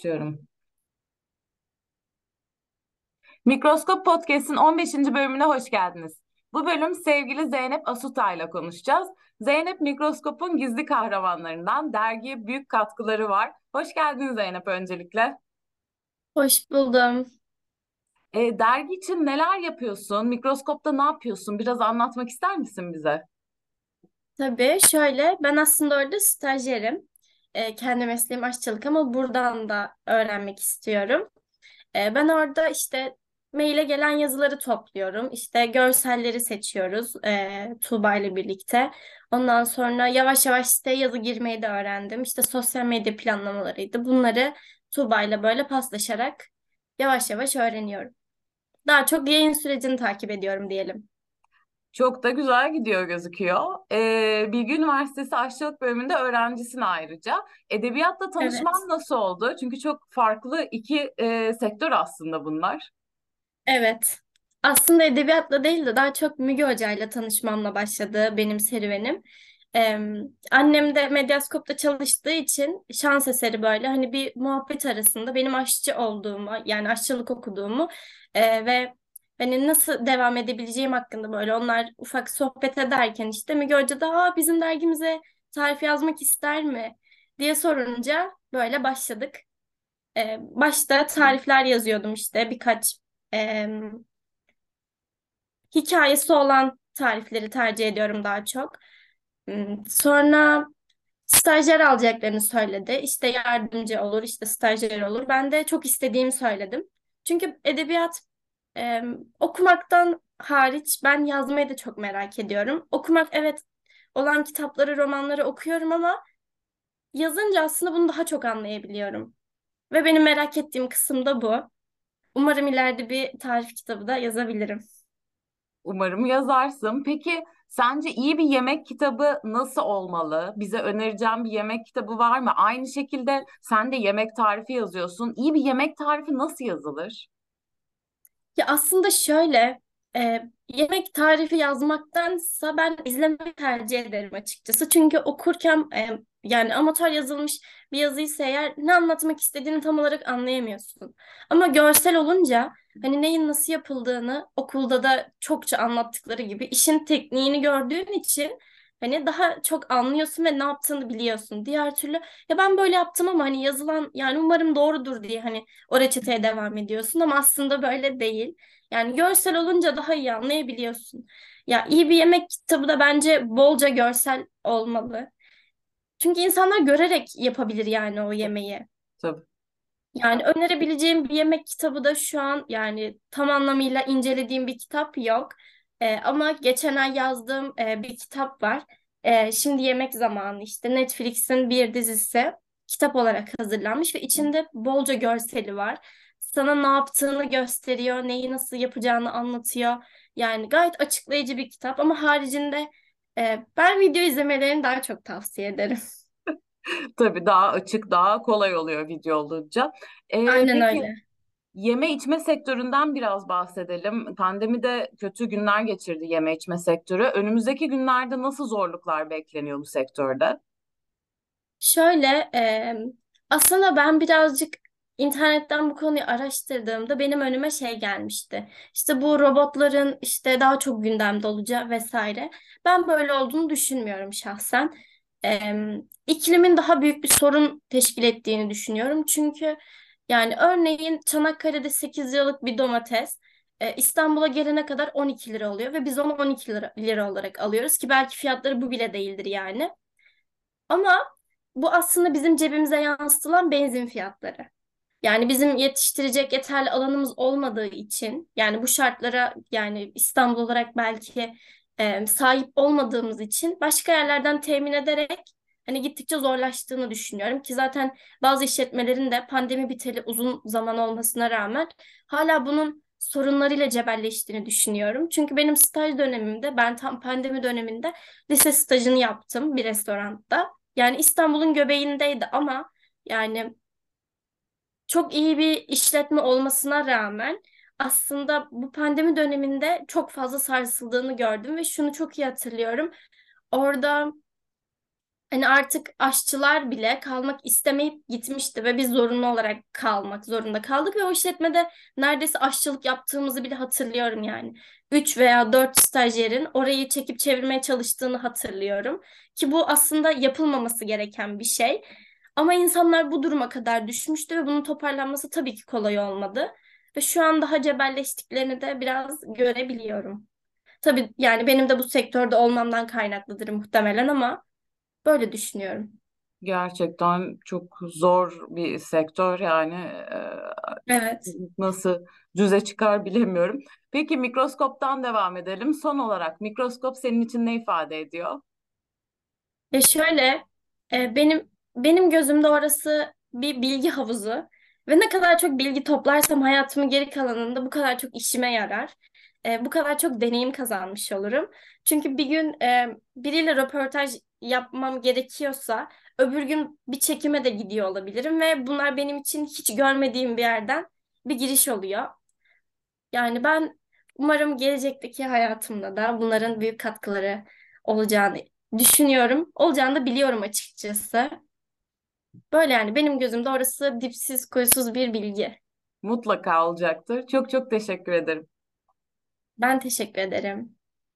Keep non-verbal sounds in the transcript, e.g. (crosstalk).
Başlıyorum. Mikroskop Podcast'in 15. bölümüne hoş geldiniz. Bu bölüm sevgili Zeynep Asuta ile konuşacağız. Zeynep Mikroskop'un gizli kahramanlarından dergiye büyük katkıları var. Hoş geldin Zeynep öncelikle. Hoş buldum. E, dergi için neler yapıyorsun? Mikroskopta ne yapıyorsun? Biraz anlatmak ister misin bize? Tabii şöyle ben aslında orada stajyerim. Ee, kendi mesleğim aşçılık ama buradan da öğrenmek istiyorum. Ee, ben orada işte maile gelen yazıları topluyorum. İşte görselleri seçiyoruz e, Tuğba ile birlikte. Ondan sonra yavaş yavaş siteye yazı girmeyi de öğrendim. İşte sosyal medya planlamalarıydı. Bunları Tuğba ile böyle paslaşarak yavaş yavaş öğreniyorum. Daha çok yayın sürecini takip ediyorum diyelim. Çok da güzel gidiyor gözüküyor. Ee, Bilgi Üniversitesi Aşçılık Bölümünde öğrencisin ayrıca. Edebiyatla Evet. tanışman nasıl oldu? Çünkü çok farklı iki e, sektör aslında bunlar. Evet. Aslında edebiyatla değil de daha çok Müge Hoca ile tanışmamla başladı benim serüvenim. Ee, annem de Medyaskop'ta çalıştığı için şans eseri böyle hani bir muhabbet arasında benim aşçı olduğumu yani aşçılık okuduğumu e, ve hani nasıl devam edebileceğim hakkında böyle onlar ufak sohbet ederken işte Müge Hoca da Aa, bizim dergimize tarif yazmak ister mi diye sorunca böyle başladık. Ee, başta tarifler yazıyordum işte birkaç em, hikayesi olan tarifleri tercih ediyorum daha çok. Sonra stajyer alacaklarını söyledi. İşte yardımcı olur, işte stajyer olur. Ben de çok istediğimi söyledim. Çünkü edebiyat em, okumaktan hariç ben yazmayı da çok merak ediyorum. Okumak evet olan kitapları, romanları okuyorum ama yazınca aslında bunu daha çok anlayabiliyorum. Ve benim merak ettiğim kısım da bu. Umarım ileride bir tarif kitabı da yazabilirim. Umarım yazarsın. Peki sence iyi bir yemek kitabı nasıl olmalı? Bize önereceğin bir yemek kitabı var mı? Aynı şekilde sen de yemek tarifi yazıyorsun. İyi bir yemek tarifi nasıl yazılır? Ya aslında şöyle e, yemek tarifi yazmaktansa ben izlemeyi tercih ederim açıkçası. Çünkü okurken e, yani amatör yazılmış bir yazıysa eğer ne anlatmak istediğini tam olarak anlayamıyorsun. Ama görsel olunca hani neyin nasıl yapıldığını okulda da çokça anlattıkları gibi işin tekniğini gördüğün için hani daha çok anlıyorsun ve ne yaptığını biliyorsun. Diğer türlü ya ben böyle yaptım ama hani yazılan yani umarım doğrudur diye hani o reçeteye devam ediyorsun ama aslında böyle değil. Yani görsel olunca daha iyi anlayabiliyorsun. Ya iyi bir yemek kitabı da bence bolca görsel olmalı. Çünkü insanlar görerek yapabilir yani o yemeği. Tabii. Yani önerebileceğim bir yemek kitabı da şu an yani tam anlamıyla incelediğim bir kitap yok. Ee, ama geçen ay yazdığım e, bir kitap var. Ee, Şimdi Yemek Zamanı işte Netflix'in bir dizisi kitap olarak hazırlanmış ve içinde bolca görseli var. Sana ne yaptığını gösteriyor, neyi nasıl yapacağını anlatıyor. Yani gayet açıklayıcı bir kitap ama haricinde e, ben video izlemelerini daha çok tavsiye ederim. (laughs) Tabii daha açık, daha kolay oluyor video olunca. Ee, Aynen peki öyle. Yeme içme sektöründen biraz bahsedelim. Pandemide kötü günler geçirdi yeme içme sektörü. Önümüzdeki günlerde nasıl zorluklar bekleniyor bu sektörde? Şöyle, e, aslında ben birazcık internetten bu konuyu araştırdığımda benim önüme şey gelmişti. İşte bu robotların işte daha çok gündemde olacağı vesaire. Ben böyle olduğunu düşünmüyorum şahsen. E, iklimin daha büyük bir sorun teşkil ettiğini düşünüyorum. Çünkü yani örneğin Çanakkale'de 8 liralık bir domates e, İstanbul'a gelene kadar 12 lira oluyor ve biz onu 12 lira, lira olarak alıyoruz ki belki fiyatları bu bile değildir yani. Ama bu aslında bizim cebimize yansıtılan benzin fiyatları. Yani bizim yetiştirecek yeterli alanımız olmadığı için yani bu şartlara yani İstanbul olarak belki e, sahip olmadığımız için başka yerlerden temin ederek hani gittikçe zorlaştığını düşünüyorum ki zaten bazı işletmelerin de pandemi biteli uzun zaman olmasına rağmen hala bunun sorunlarıyla cebelleştiğini düşünüyorum. Çünkü benim staj dönemimde ben tam pandemi döneminde lise stajını yaptım bir restoranda. Yani İstanbul'un göbeğindeydi ama yani çok iyi bir işletme olmasına rağmen aslında bu pandemi döneminde çok fazla sarsıldığını gördüm ve şunu çok iyi hatırlıyorum. Orada Hani artık aşçılar bile kalmak istemeyip gitmişti ve biz zorunlu olarak kalmak zorunda kaldık ve o işletmede neredeyse aşçılık yaptığımızı bile hatırlıyorum yani. Üç veya dört stajyerin orayı çekip çevirmeye çalıştığını hatırlıyorum. Ki bu aslında yapılmaması gereken bir şey. Ama insanlar bu duruma kadar düşmüştü ve bunun toparlanması tabii ki kolay olmadı. Ve şu an daha cebelleştiklerini de biraz görebiliyorum. Tabii yani benim de bu sektörde olmamdan kaynaklıdır muhtemelen ama böyle düşünüyorum. Gerçekten çok zor bir sektör yani Evet. e, nasıl düze çıkar bilemiyorum. Peki mikroskoptan devam edelim. Son olarak mikroskop senin için ne ifade ediyor? Ya şöyle e, benim benim gözümde orası bir bilgi havuzu ve ne kadar çok bilgi toplarsam hayatımın geri kalanında bu kadar çok işime yarar. E, bu kadar çok deneyim kazanmış olurum. Çünkü bir gün e, biriyle röportaj yapmam gerekiyorsa öbür gün bir çekime de gidiyor olabilirim ve bunlar benim için hiç görmediğim bir yerden bir giriş oluyor. Yani ben umarım gelecekteki hayatımda da bunların büyük katkıları olacağını düşünüyorum. Olacağını da biliyorum açıkçası. Böyle yani benim gözümde orası dipsiz kuyusuz bir bilgi. Mutlaka olacaktır. Çok çok teşekkür ederim. Ben teşekkür ederim.